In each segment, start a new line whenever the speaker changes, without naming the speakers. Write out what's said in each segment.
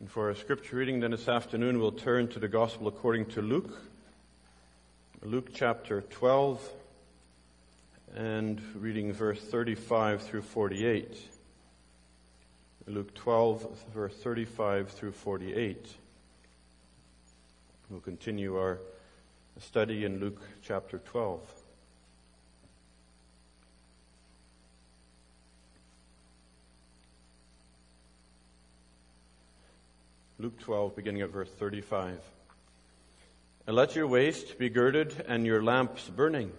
And for our scripture reading then this afternoon, we'll turn to the Gospel according to Luke, Luke chapter 12, and reading verse 35 through 48. Luke 12, verse 35 through 48. We'll continue our study in Luke chapter 12. Luke 12, beginning at verse 35. And let your waist be girded and your lamps burning,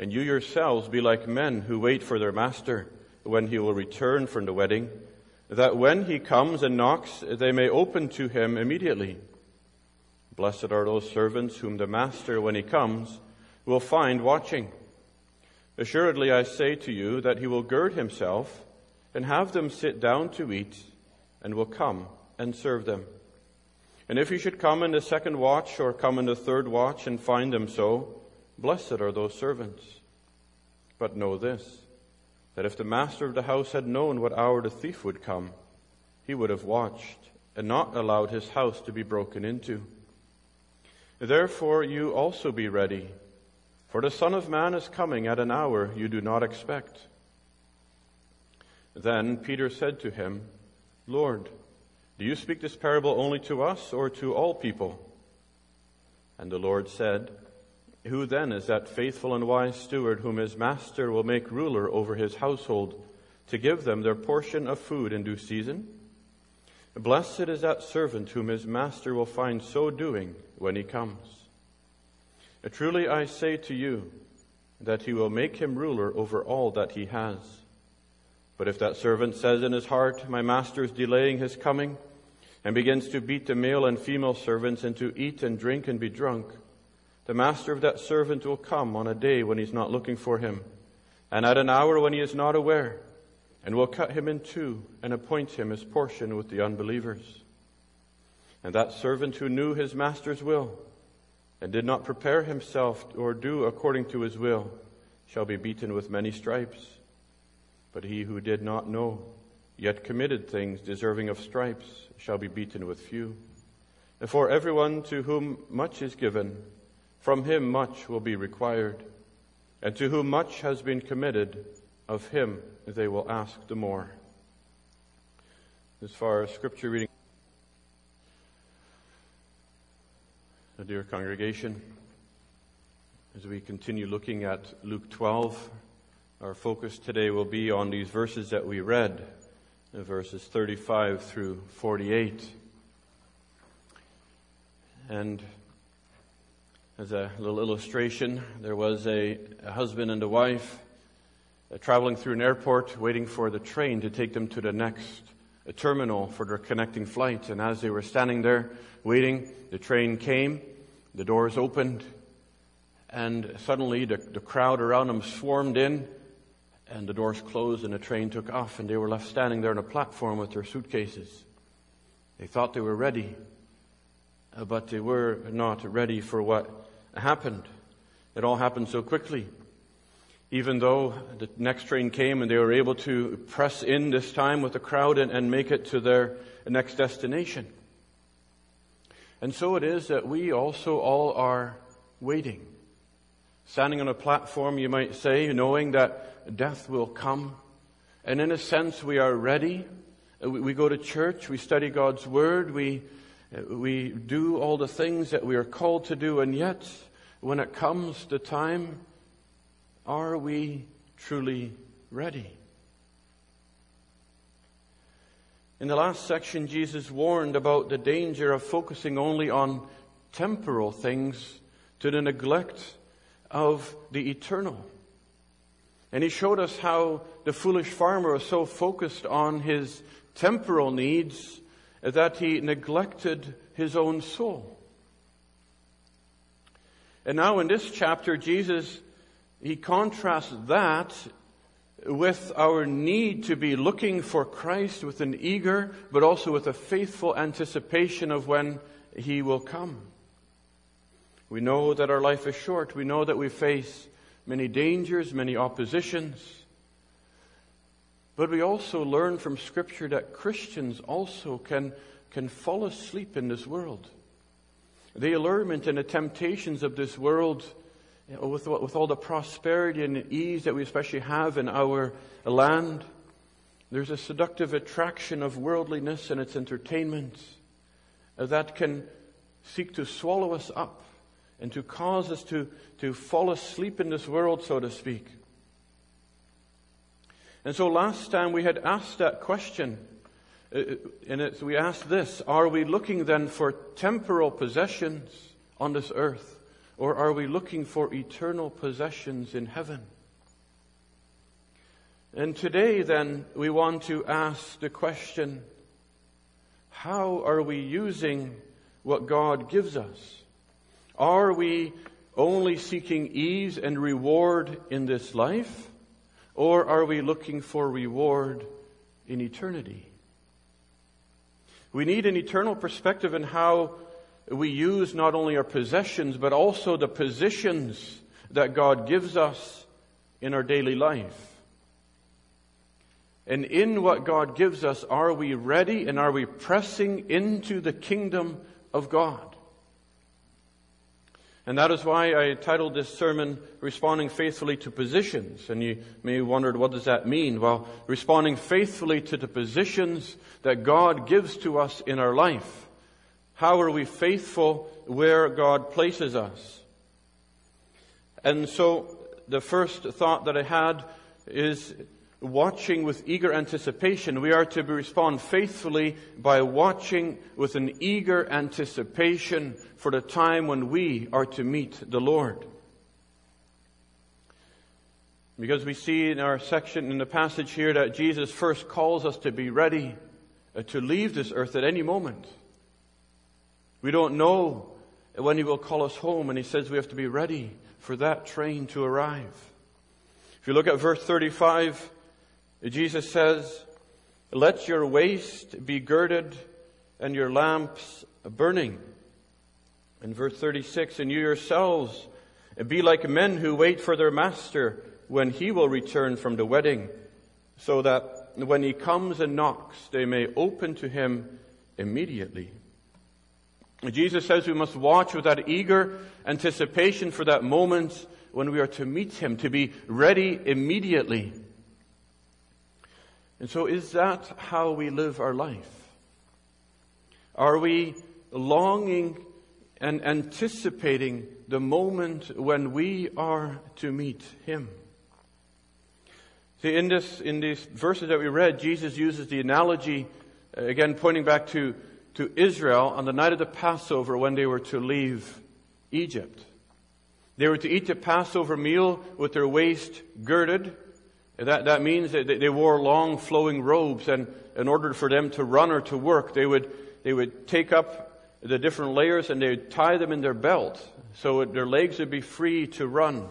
and you yourselves be like men who wait for their master when he will return from the wedding, that when he comes and knocks, they may open to him immediately. Blessed are those servants whom the master, when he comes, will find watching. Assuredly, I say to you that he will gird himself and have them sit down to eat, and will come and serve them. And if he should come in the second watch or come in the third watch and find them so, blessed are those servants. But know this, that if the master of the house had known what hour the thief would come, he would have watched and not allowed his house to be broken into. Therefore you also be ready, for the Son of Man is coming at an hour you do not expect. Then Peter said to him, Lord, do you speak this parable only to us or to all people? And the Lord said, Who then is that faithful and wise steward whom his master will make ruler over his household to give them their portion of food in due season? Blessed is that servant whom his master will find so doing when he comes. Truly I say to you that he will make him ruler over all that he has. But if that servant says in his heart, My master is delaying his coming, and begins to beat the male and female servants and to eat and drink and be drunk, the master of that servant will come on a day when he's not looking for him, and at an hour when he is not aware, and will cut him in two and appoint him his portion with the unbelievers. And that servant who knew his master's will, and did not prepare himself or do according to his will, shall be beaten with many stripes. But he who did not know, yet committed things deserving of stripes, shall be beaten with few. For everyone to whom much is given, from him much will be required. And to whom much has been committed, of him they will ask the more. As far as scripture reading, dear congregation, as we continue looking at Luke 12, our focus today will be on these verses that we read, verses 35 through 48. And as a little illustration, there was a, a husband and a wife uh, traveling through an airport waiting for the train to take them to the next uh, terminal for their connecting flight. And as they were standing there waiting, the train came, the doors opened, and suddenly the, the crowd around them swarmed in and the doors closed and the train took off and they were left standing there on a platform with their suitcases. They thought they were ready, uh, but they were not ready for what happened. It all happened so quickly. Even though the next train came and they were able to press in this time with the crowd and, and make it to their next destination. And so it is that we also all are waiting. Standing on a platform, you might say, knowing that death will come. And in a sense, we are ready. Uh, we go to church, we study God's Word, we, uh, we do all the things that we are called to do, and yet, when it comes to time, are we truly ready? In the last section, Jesus warned about the danger of focusing only on temporal things to the neglect of the eternal. And he showed us how the foolish farmer was so focused on his temporal needs that he neglected his own soul. And now in this chapter, Jesus, he contrasts that with our need to be looking for Christ with an eager, but also with a faithful anticipation of when he will come. We know that our life is short. We know that we face many dangers, many oppositions. But we also learn from Scripture that Christians also can, can fall asleep in this world. The allurement and the temptations of this world, you know, with, with all the prosperity and ease that we especially have in our land, there's a seductive attraction of worldliness and its entertainment uh, that can seek to swallow us up and to cause us to, to fall asleep in this world, so to speak. And so last time we had asked that question, uh, uh, and we asked this, are we looking then for temporal possessions on this earth, or are we looking for eternal possessions in heaven? And today then we want to ask the question, how are we using what God gives us? Are we only seeking ease and reward in this life? Or are we looking for reward in eternity? We need an eternal perspective in how we use not only our possessions, but also the positions that God gives us in our daily life. And in what God gives us, are we ready and are we pressing into the kingdom of God? And that is why I titled this sermon, Responding Faithfully to Positions. And you may have wondered, what does that mean? Well, responding faithfully to the positions that God gives to us in our life. How are we faithful where God places us? And so, the first thought that I had is watching with eager anticipation. We are to respond faithfully by watching with an eager anticipation for the time when we are to meet the Lord. Because we see in our section in the passage here that Jesus first calls us to be ready uh, to leave this earth at any moment. We don't know when He will call us home, and He says we have to be ready for that train to arrive. If you look at verse 35, Jesus says, Let your waist be girded and your lamps burning. In verse 36, and you yourselves be like men who wait for their master when he will return from the wedding, so that when he comes and knocks, they may open to him immediately. Jesus says we must watch with that eager anticipation for that moment when we are to meet him, to be ready immediately. And so is that how we live our life? Are we longing and anticipating the moment when we are to meet Him? See, in this, in these verses that we read, Jesus uses the analogy, uh, again pointing back to, to Israel on the night of the Passover when they were to leave Egypt. They were to eat the Passover meal with their waist girded, that, that means that they wore long flowing robes and in order for them to run or to work, they would, they would take up the different layers and they would tie them in their belt so their legs would be free to run.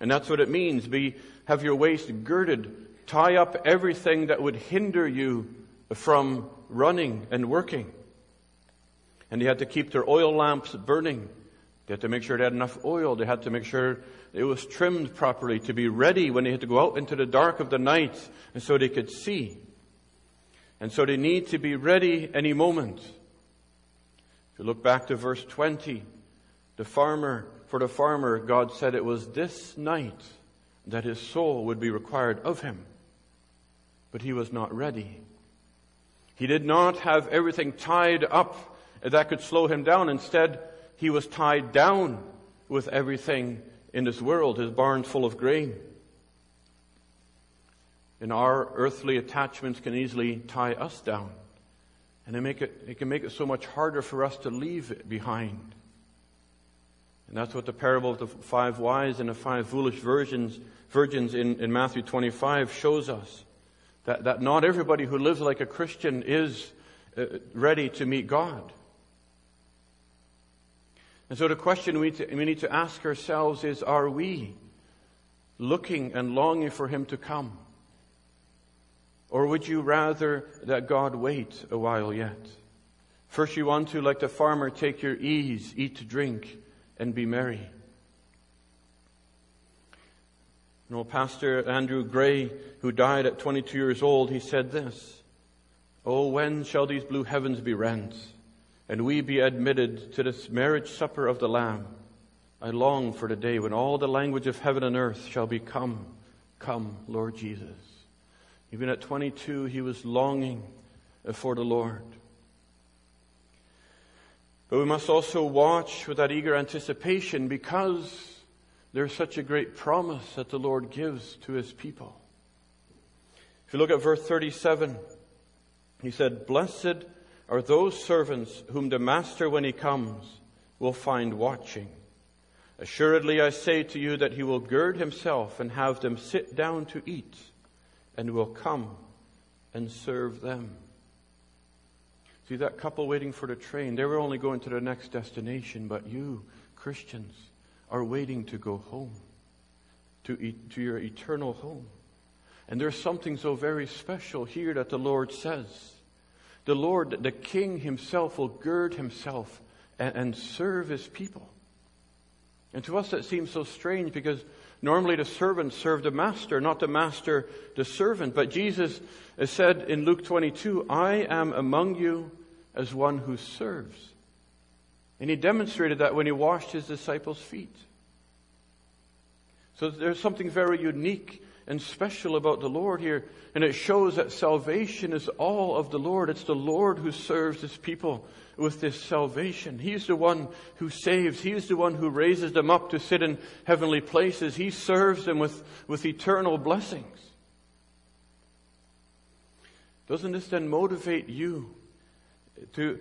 And that's what it means. Be, have your waist girded. Tie up everything that would hinder you from running and working. And they had to keep their oil lamps burning. They had to make sure they had enough oil. They had to make sure it was trimmed properly to be ready when they had to go out into the dark of the night and so they could see. And so they need to be ready any moment. If you look back to verse 20, the farmer, for the farmer, God said it was this night that his soul would be required of him. But he was not ready. He did not have everything tied up that could slow him down. Instead, he was tied down with everything in this world, his barns full of grain. And our earthly attachments can easily tie us down. And it, make it, it can make it so much harder for us to leave it behind. And that's what the parable of the five wise and the five foolish virgins, virgins in, in Matthew 25 shows us. That, that not everybody who lives like a Christian is uh, ready to meet God. And so the question we, to, we need to ask ourselves is, are we looking and longing for Him to come? Or would you rather that God wait a while yet? First you want to, like the farmer, take your ease, eat, drink, and be merry. You know, Pastor Andrew Gray, who died at 22 years old, he said this, Oh, when shall these blue heavens be rent, and we be admitted to this marriage supper of the Lamb? I long for the day when all the language of heaven and earth shall be come, come, Lord Jesus. Even at 22, he was longing for the Lord. But we must also watch with that eager anticipation because there's such a great promise that the Lord gives to his people. If you look at verse 37, he said, Blessed are those servants whom the master, when he comes, will find watching. Assuredly, I say to you that he will gird himself and have them sit down to eat, and will come and serve them. See that couple waiting for the train, they were only going to their next destination, but you, Christians, are waiting to go home, to, e- to your eternal home. And there's something so very special here that the Lord says. The Lord, the King himself, will gird himself and, and serve his people. And to us that seems so strange because normally the servant served the master, not the master the servant. But Jesus said in Luke 22, I am among you as one who serves. And he demonstrated that when he washed his disciples' feet. So there's something very unique and special about the Lord here. And it shows that salvation is all of the Lord. It's the Lord who serves his people with this salvation. He's the one who saves. He's the one who raises them up to sit in heavenly places. He serves them with, with eternal blessings. Doesn't this then motivate you to,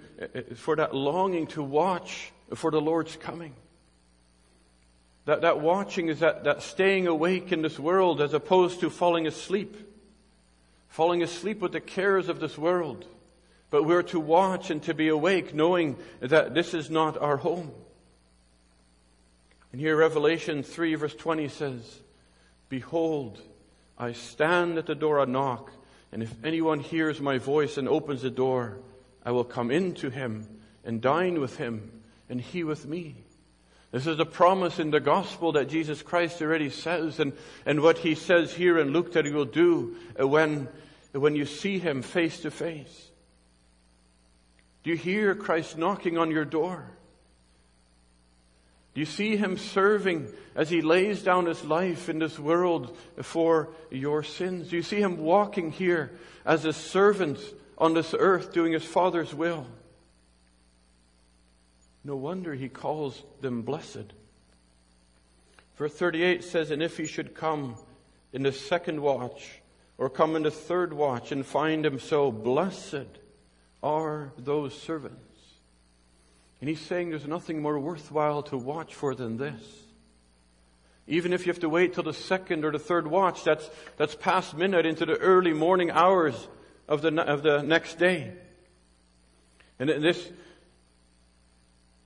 for that longing to watch for the Lord's coming? That, that watching is that, that staying awake in this world as opposed to falling asleep. Falling asleep with the cares of this world. But we're to watch and to be awake knowing that this is not our home. And here Revelation 3 verse 20 says, Behold, I stand at the door and knock, and if anyone hears my voice and opens the door, I will come in to him and dine with him and he with me. This is a promise in the gospel that Jesus Christ already says and, and what he says here in Luke that he will do when, when you see him face to face. Do you hear Christ knocking on your door? Do you see him serving as he lays down his life in this world for your sins? Do you see him walking here as a servant on this earth doing his Father's will? No wonder he calls them blessed. Verse 38 says, And if he should come in the second watch, or come in the third watch and find him so, blessed are those servants. And he's saying there's nothing more worthwhile to watch for than this. Even if you have to wait till the second or the third watch, that's, that's past midnight into the early morning hours of the, of the next day. And this,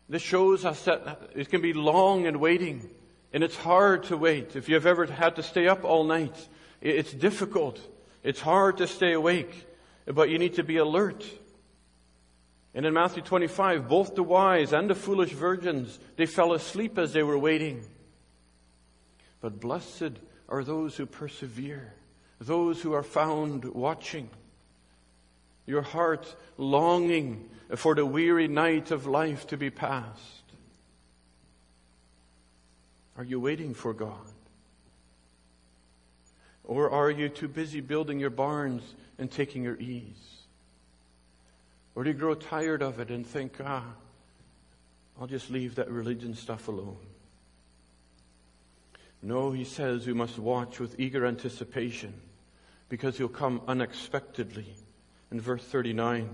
this shows us that it can be long and waiting, and it's hard to wait. If you've ever had to stay up all night, it's difficult. It's hard to stay awake, but you need to be alert. And in Matthew 25, both the wise and the foolish virgins, they fell asleep as they were waiting. But blessed are those who persevere, those who are found watching. Your heart longing for the weary night of life to be past? Are you waiting for God? Or are you too busy building your barns and taking your ease? Or do you grow tired of it and think, ah, I'll just leave that religion stuff alone? No, he says we must watch with eager anticipation because he'll come unexpectedly. In verse 39,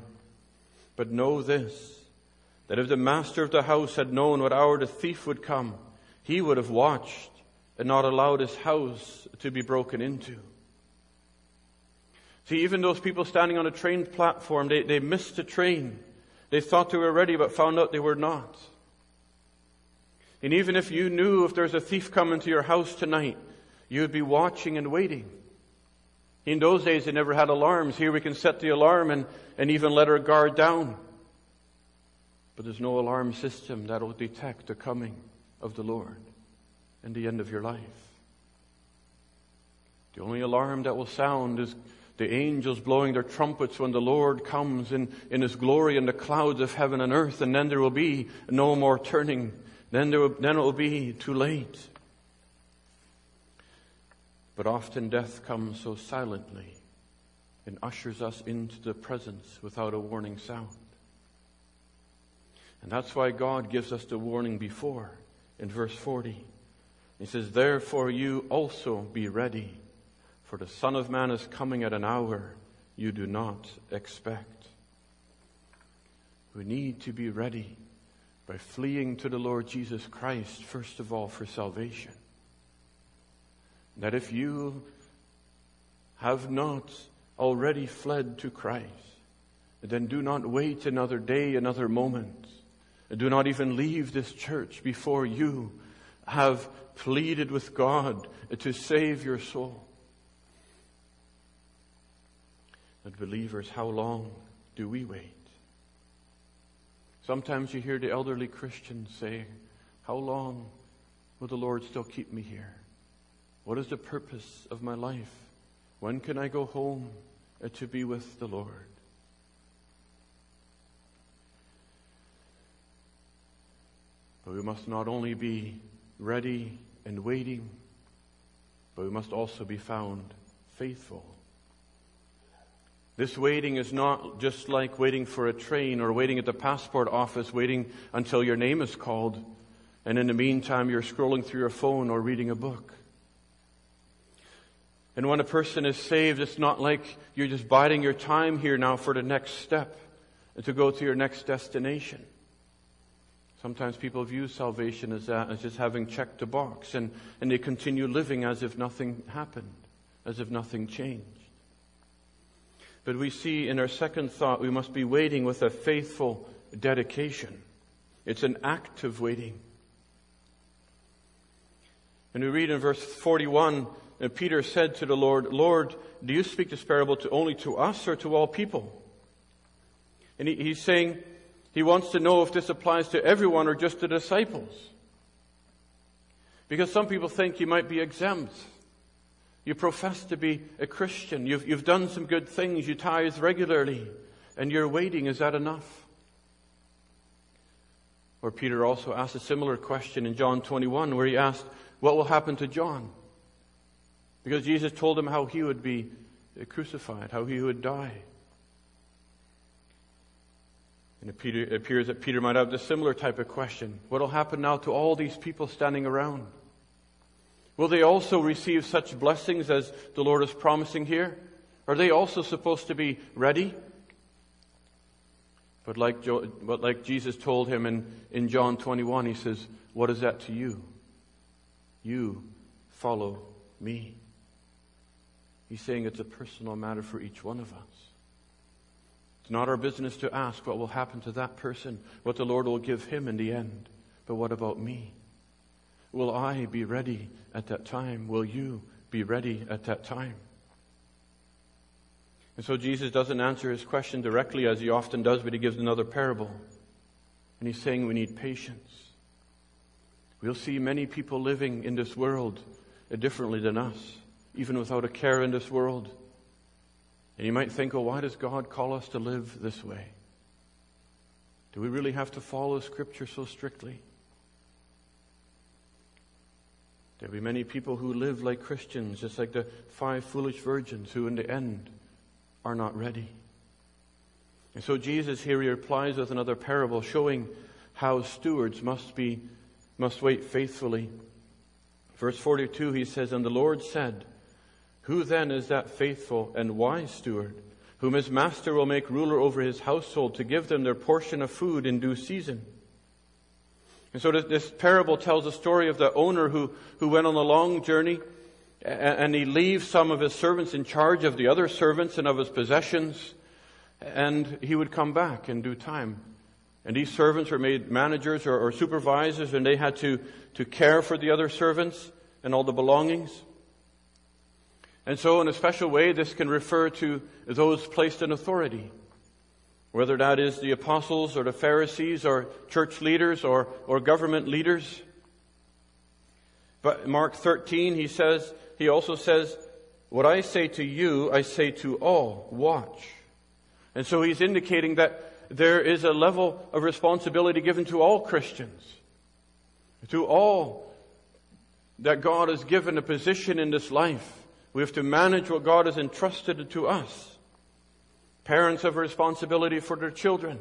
but know this, that if the master of the house had known what hour the thief would come, he would have watched and not allowed his house to be broken into. See, even those people standing on a train platform, they, they missed the train. They thought they were ready, but found out they were not. And even if you knew if there's a thief coming to your house tonight, you would be watching and waiting. In those days, they never had alarms. Here we can set the alarm and, and even let our guard down. But there's no alarm system that will detect the coming of the Lord and the end of your life. The only alarm that will sound is the angels blowing their trumpets when the Lord comes in, in His glory in the clouds of heaven and earth, and then there will be no more turning. Then, there will, then it will be too late. But often death comes so silently and ushers us into the presence without a warning sound. And that's why God gives us the warning before in verse 40. He says, Therefore you also be ready for the Son of Man is coming at an hour you do not expect. We need to be ready by fleeing to the Lord Jesus Christ, first of all, for salvation. That if you have not already fled to Christ, then do not wait another day, another moment. Do not even leave this church before you have pleaded with God to save your soul. But believers, how long do we wait? Sometimes you hear the elderly Christians say, How long will the Lord still keep me here? What is the purpose of my life? When can I go home uh, to be with the Lord? But we must not only be ready and waiting, but we must also be found faithful. This waiting is not just like waiting for a train or waiting at the passport office, waiting until your name is called, and in the meantime you're scrolling through your phone or reading a book. And when a person is saved, it's not like you're just biding your time here now for the next step to go to your next destination. Sometimes people view salvation as that, as just having checked a box, and, and they continue living as if nothing happened, as if nothing changed. But we see in our second thought, we must be waiting with a faithful dedication. It's an active waiting. And we read in verse 41, and Peter said to the Lord, Lord, do you speak this parable to only to us or to all people? And he, he's saying he wants to know if this applies to everyone or just the disciples. Because some people think you might be exempt. You profess to be a Christian. You've, you've done some good things. You tithe regularly. And you're waiting. Is that enough? Or Peter also asked a similar question in John 21 where he asked, What will happen to John? Because Jesus told him how he would be crucified, how he would die. And it, appears that Peter might have a similar type of question. What will happen now to all these people standing around? Will they also receive such blessings as the Lord is promising here? Are they also supposed to be ready? But like, jo- but like Jesus told him in, in John 21, he says, What is that to you? You follow me. He's saying it's a personal matter for each one of us. It's not our business to ask what will happen to that person, what the Lord will give him in the end. But what about me? Will I be ready at that time? Will you be ready at that time? And so Jesus doesn't answer his question directly as he often does, but he gives another parable. And he's saying we need patience. We'll see many people living in this world differently than us, even without a care in this world. And you might think, oh, why does God call us to live this way? Do we really have to follow Scripture so strictly? There'll be many people who live like Christians, just like the five foolish virgins who in the end are not ready. And so Jesus here he replies with another parable showing how stewards must be must wait faithfully. Verse 42 he says, And the Lord said, Who then is that faithful and wise steward, whom his master will make ruler over his household to give them their portion of food in due season? And so this, parable tells the story of the owner who, who went on a long journey and, and he leaves some of his servants in charge of the other servants and of his possessions and he would come back in due time. And these servants were made managers or, or, supervisors, and they had to, to care for the other servants and all the belongings. And so, in a special way, this can refer to those placed in authority whether that is the apostles or the Pharisees or church leaders or, or government leaders. But Mark 13, he says, he also says, What I say to you, I say to all, watch. And so he's indicating that there is a level of responsibility given to all Christians, to all that God has given a position in this life. We have to manage what God has entrusted to us. Parents have a responsibility for their children.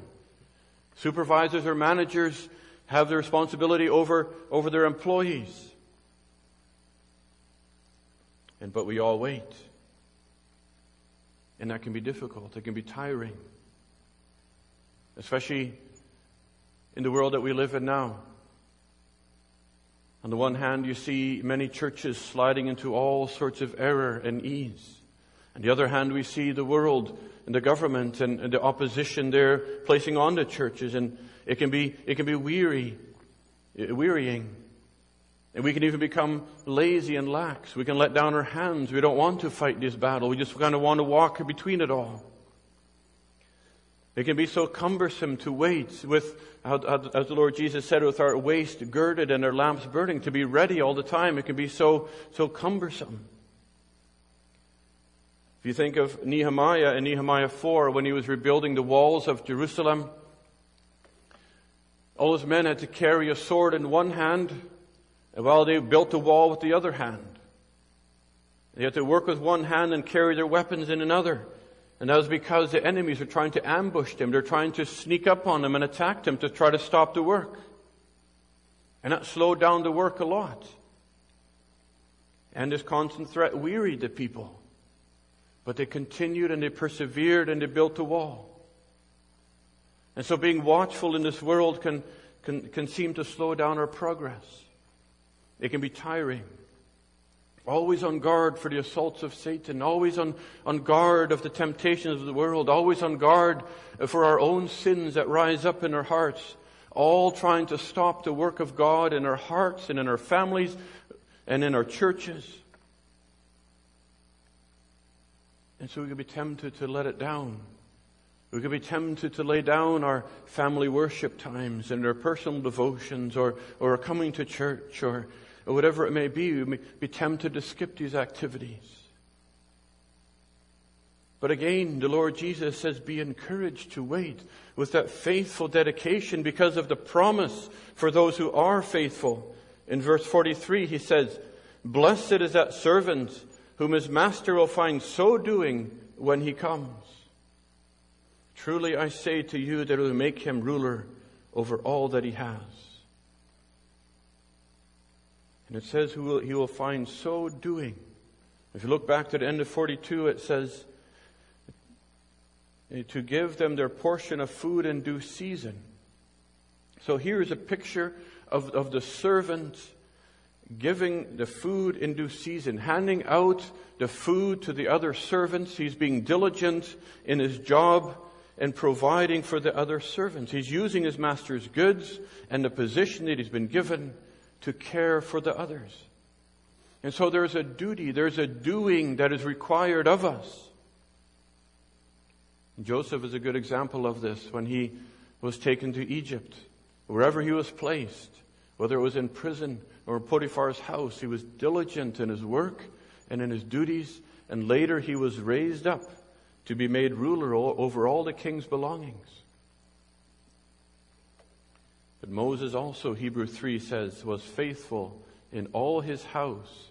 Supervisors or managers have the responsibility over, over their employees. And, but we all wait. And that can be difficult. It can be tiring. Especially in the world that we live in now. On the one hand, you see many churches sliding into all sorts of error and ease. On the other hand, we see the world and the government and, and the opposition there placing on the churches, and it can be, it can be weary, eh, wearying. And we can even become lazy and lax. We can let down our hands. We don't want to fight this battle. We just kind of want to walk between it all. It can be so cumbersome to wait with, as the Lord Jesus said, with our waist girded and our lamps burning, to be ready all the time. It can be so, so cumbersome. If you think of Nehemiah in Nehemiah 4, when he was rebuilding the walls of Jerusalem, all his men had to carry a sword in one hand, while they built the wall with the other hand. They had to work with one hand and carry their weapons in another. And that was because the enemies were trying to ambush them. They're trying to sneak up on them and attack them to try to stop the work. And that slowed down the work a lot. And this constant threat wearied the people. But they continued and they persevered and they built the wall. And so being watchful in this world can, can, can seem to slow down our progress. It can be tiring. Always on guard for the assaults of Satan, always on, on guard of the temptations of the world, always on guard for our own sins that rise up in our hearts, all trying to stop the work of God in our hearts and in our families and in our churches. And so we could be tempted to let it down. We could be tempted to lay down our family worship times and our personal devotions or, or coming to church or or whatever it may be, we may be tempted to skip these activities. But again, the Lord Jesus says, be encouraged to wait with that faithful dedication because of the promise for those who are faithful. In verse 43, he says, Blessed is that servant whom his master will find so doing when he comes. Truly I say to you that it will make him ruler over all that he has. And it says he will, he will find so doing. If you look back to the end of 42, it says, to give them their portion of food in due season. So here is a picture of, of the servant giving the food in due season, handing out the food to the other servants. He's being diligent in his job and providing for the other servants. He's using his master's goods and the position that he's been given to care for the others. And so there's a duty, there's a doing that is required of us. Joseph is a good example of this when he was taken to Egypt. Wherever he was placed, whether it was in prison or Potiphar's house, he was diligent in his work and in his duties, and later he was raised up to be made ruler over all the king's belongings. But Moses also, Hebrew 3 says, was faithful in all his house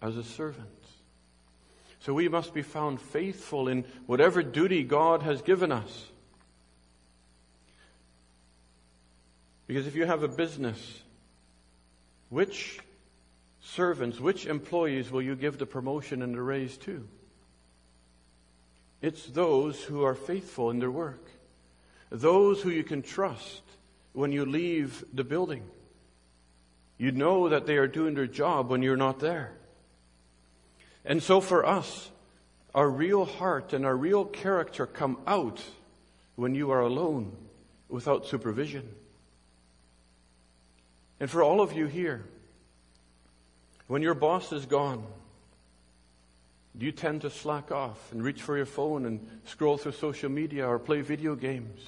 as a servant. So we must be found faithful in whatever duty God has given us. Because if you have a business, which servants, which employees will you give the promotion and the raise to? It's those who are faithful in their work. Those who you can trust when you leave the building. You know that they are doing their job when you're not there. And so for us, our real heart and our real character come out when you are alone without supervision. And for all of you here, when your boss is gone, do you tend to slack off and reach for your phone and scroll through social media or play video games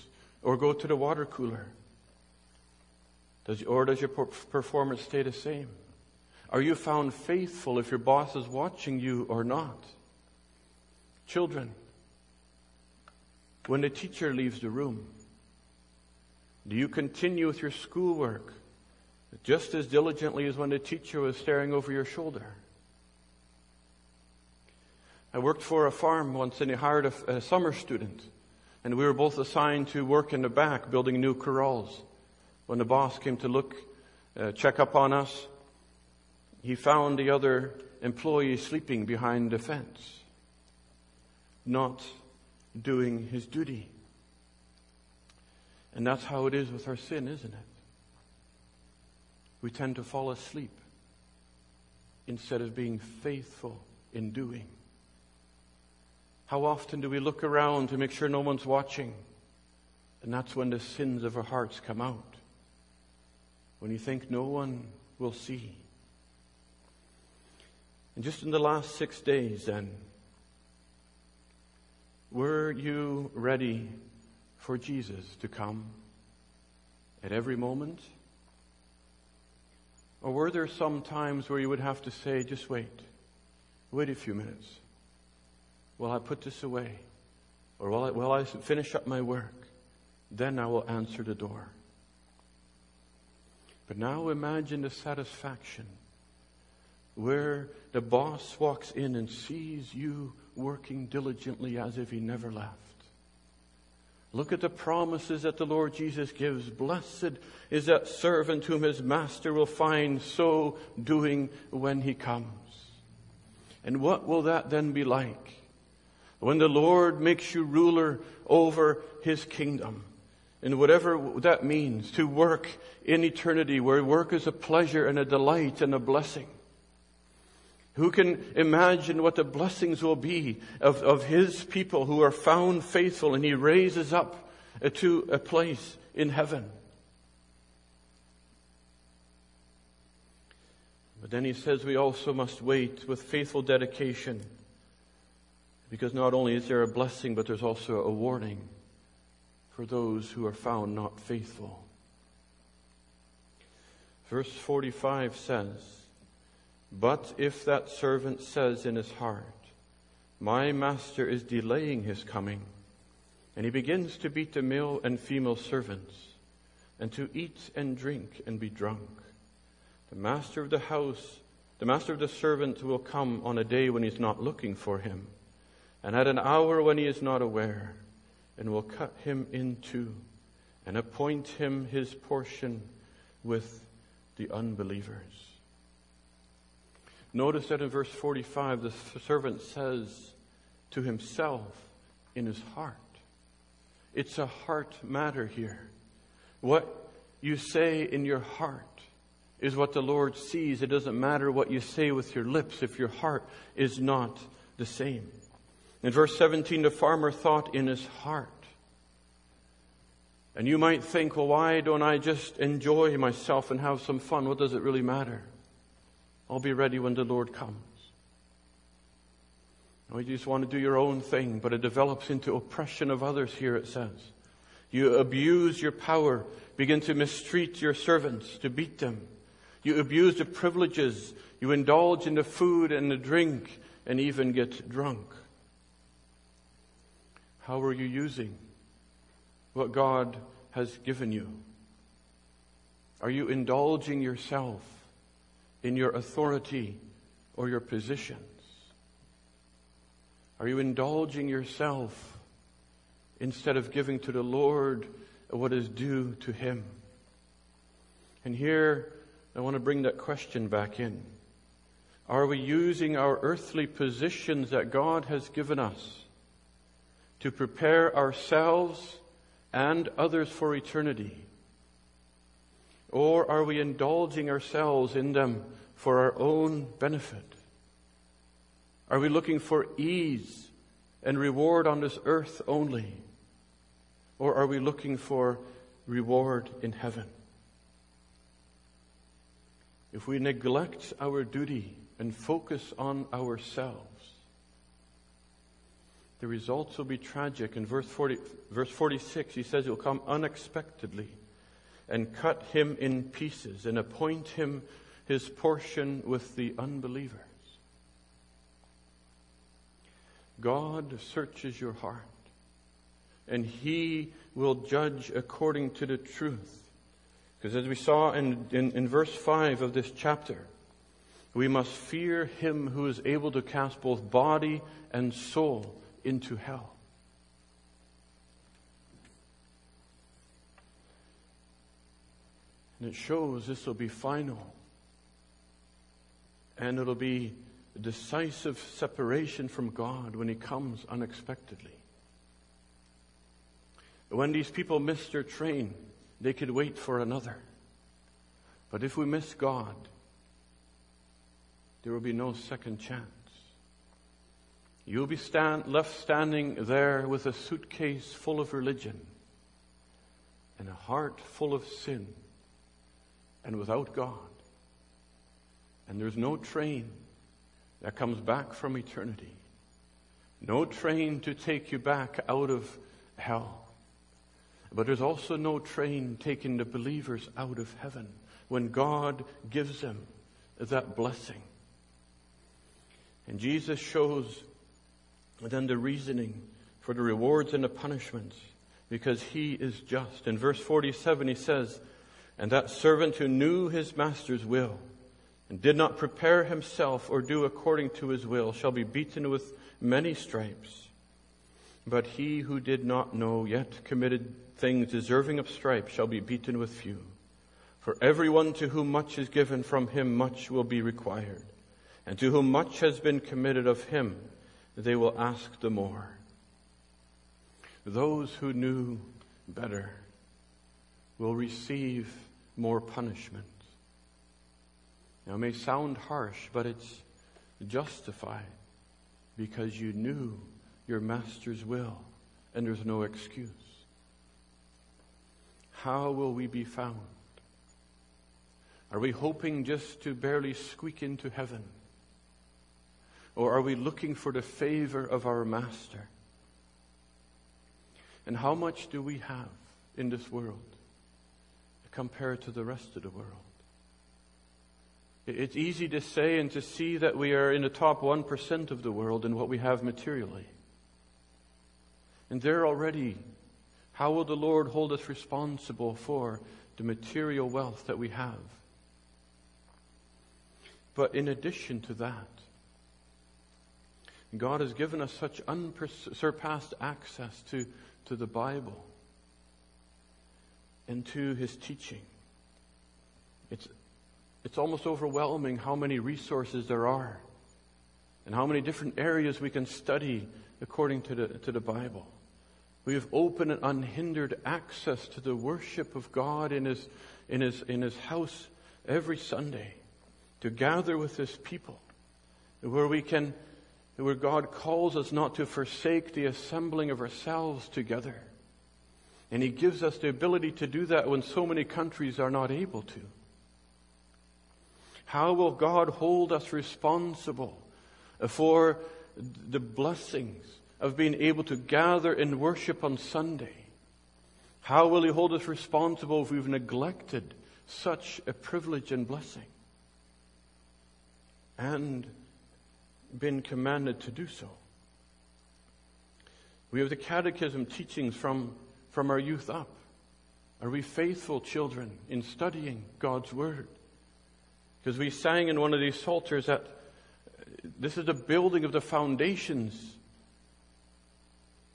or go to the water cooler? Does, or does your performance stay the same? Are you found faithful if your boss is watching you or not? Children, when the teacher leaves the room, do you continue with your schoolwork just as diligently as when the teacher was staring over your shoulder? I worked for a farm once and they hired a, a summer student. And we were both assigned to work in the back building new corrals. When the boss came to look, uh, check up on us, he found the other employee sleeping behind the fence, not doing his duty. And that's how it is with our sin, isn't it? We tend to fall asleep instead of being faithful in doing. How often do we look around to make sure no one's watching? And that's when the sins of our hearts come out. When you think no one will see. And just in the last six days, then, were you ready for Jesus to come at every moment? Or were there some times where you would have to say, just wait, wait a few minutes? While I put this away, or while I, while I finish up my work, then I will answer the door. But now imagine the satisfaction where the boss walks in and sees you working diligently as if he never left. Look at the promises that the Lord Jesus gives. Blessed is that servant whom his master will find so doing when he comes. And what will that then be like? When the Lord makes you ruler over His kingdom, and whatever that means, to work in eternity where work is a pleasure and a delight and a blessing. Who can imagine what the blessings will be of, of His people who are found faithful and He raises up to a place in heaven? But then He says we also must wait with faithful dedication because not only is there a blessing, but there's also a warning for those who are found not faithful. Verse 45 says, But if that servant says in his heart, My master is delaying his coming, and he begins to beat the male and female servants, and to eat and drink and be drunk, the master of the house, the master of the servant will come on a day when he's not looking for him and at an hour when he is not aware, and will cut him in two, and appoint him his portion with the unbelievers. Notice that in verse 45, the servant says to himself in his heart. It's a heart matter here. What you say in your heart is what the Lord sees. It doesn't matter what you say with your lips if your heart is not the same. In verse 17, the farmer thought in his heart. And you might think, well, why don't I just enjoy myself and have some fun? What does it really matter? I'll be ready when the Lord comes. you just want to do your own thing, but it develops into oppression of others here, it says. You abuse your power, begin to mistreat your servants, to beat them. You abuse the privileges, you indulge in the food and the drink, and even get drunk. How are you using what God has given you? Are you indulging yourself in your authority or your positions? Are you indulging yourself instead of giving to the Lord what is due to Him? And here, I want to bring that question back in. Are we using our earthly positions that God has given us to prepare ourselves and others for eternity? Or are we indulging ourselves in them for our own benefit? Are we looking for ease and reward on this earth only? Or are we looking for reward in heaven? If we neglect our duty and focus on ourselves, the results will be tragic. In verse, 40, verse 46, he says, He'll come unexpectedly and cut him in pieces and appoint him his portion with the unbelievers. God searches your heart and he will judge according to the truth. Because as we saw in, in, in, verse 5 of this chapter, we must fear him who is able to cast both body and soul into hell. And it shows this will be final. And it'll be a decisive separation from God when He comes unexpectedly. When these people miss their train, they could wait for another. But if we miss God, there will be no second chance. You'll be stand, left standing there with a suitcase full of religion and a heart full of sin and without God. And there's no train that comes back from eternity. No train to take you back out of hell. But there's also no train taking the believers out of heaven when God gives them that blessing. And Jesus shows then the reasoning for the rewards and the punishments because he is just. In verse 47 he says, And that servant who knew his master's will and did not prepare himself or do according to his will shall be beaten with many stripes. But he who did not know yet committed things deserving of stripes shall be beaten with few. For everyone to whom much is given from him much will be required. And to whom much has been committed of him, they will ask the more. Those who knew better will receive more punishment. Now, it may sound harsh, but it's justified because you knew your master's will and there's no excuse. How will we be found? Are we hoping just to barely squeak into heaven? Or are we looking for the favor of our Master? And how much do we have in this world compared to the rest of the world? It's easy to say and to see that we are in the top 1% of the world in what we have materially. And there already, how will the Lord hold us responsible for the material wealth that we have? But in addition to that, God has given us such unsurpassed access to, to the Bible and to His teaching. It's, it's almost overwhelming how many resources there are and how many different areas we can study according to the, to the Bible. We have open and unhindered access to the worship of God in His, in His, in His house every Sunday to gather with His people where we can, where God calls us not to forsake the assembling of ourselves together. And He gives us the ability to do that when so many countries are not able to. How will God hold us responsible for the blessings of being able to gather and worship on Sunday? How will He hold us responsible if we've neglected such a privilege and blessing? And been commanded to do so. We have the catechism teachings from, from our youth up. Are we faithful children in studying God's Word? Because we sang in one of these psalters that uh, this is the building of the foundations.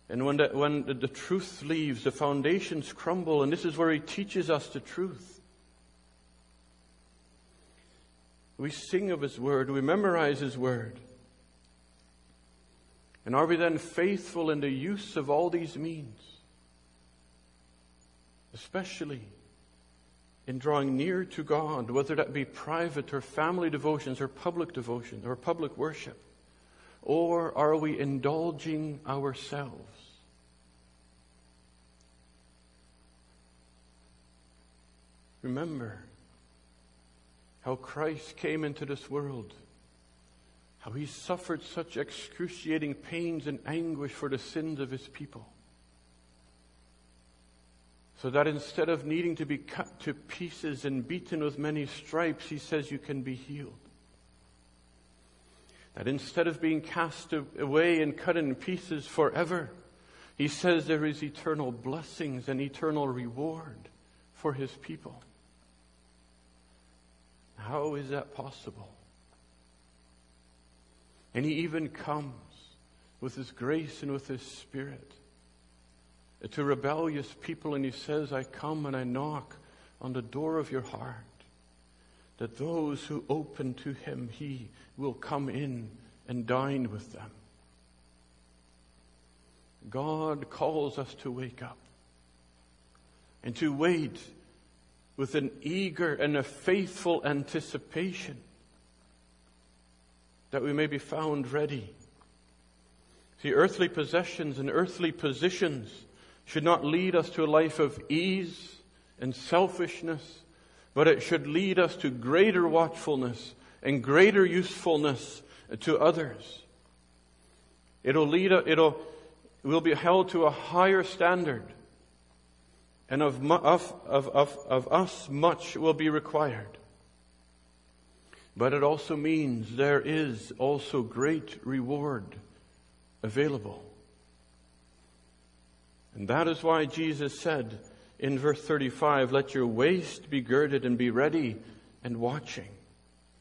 And when, the, when the, the truth leaves, the foundations crumble, and this is where he teaches us the truth. We sing of his word, we memorize his word. And are we then faithful in the use of all these means? Especially in drawing near to God, whether that be private or family devotions or public devotions or public worship? Or are we indulging ourselves? Remember how Christ came into this world, how he suffered such excruciating pains and anguish for the sins of his people. So that instead of needing to be cut to pieces and beaten with many stripes, he says you can be healed. That instead of being cast away and cut in pieces forever, he says there is eternal blessings and eternal reward for his people. How is that possible? And he even comes with his grace and with his spirit to rebellious people, and he says, I come and I knock on the door of your heart, that those who open to him, he will come in and dine with them. God calls us to wake up and to wait with an eager and a faithful anticipation that we may be found ready. See, earthly possessions and earthly positions should not lead us to a life of ease and selfishness, but it should lead us to greater watchfulness and greater usefulness to others. It'll lead, it'll, we'll be held to a higher standard. And of, of, of, of us, much will be required. But it also means there is also great reward available. And that is why Jesus said in verse 35, let your waist be girded and be ready and watching.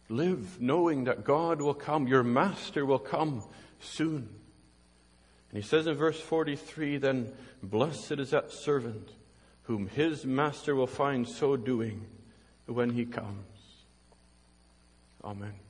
Live knowing that God will come, your master will come soon. And he says in verse 43, then blessed is that servant whom his master will find so doing when he comes. Amen.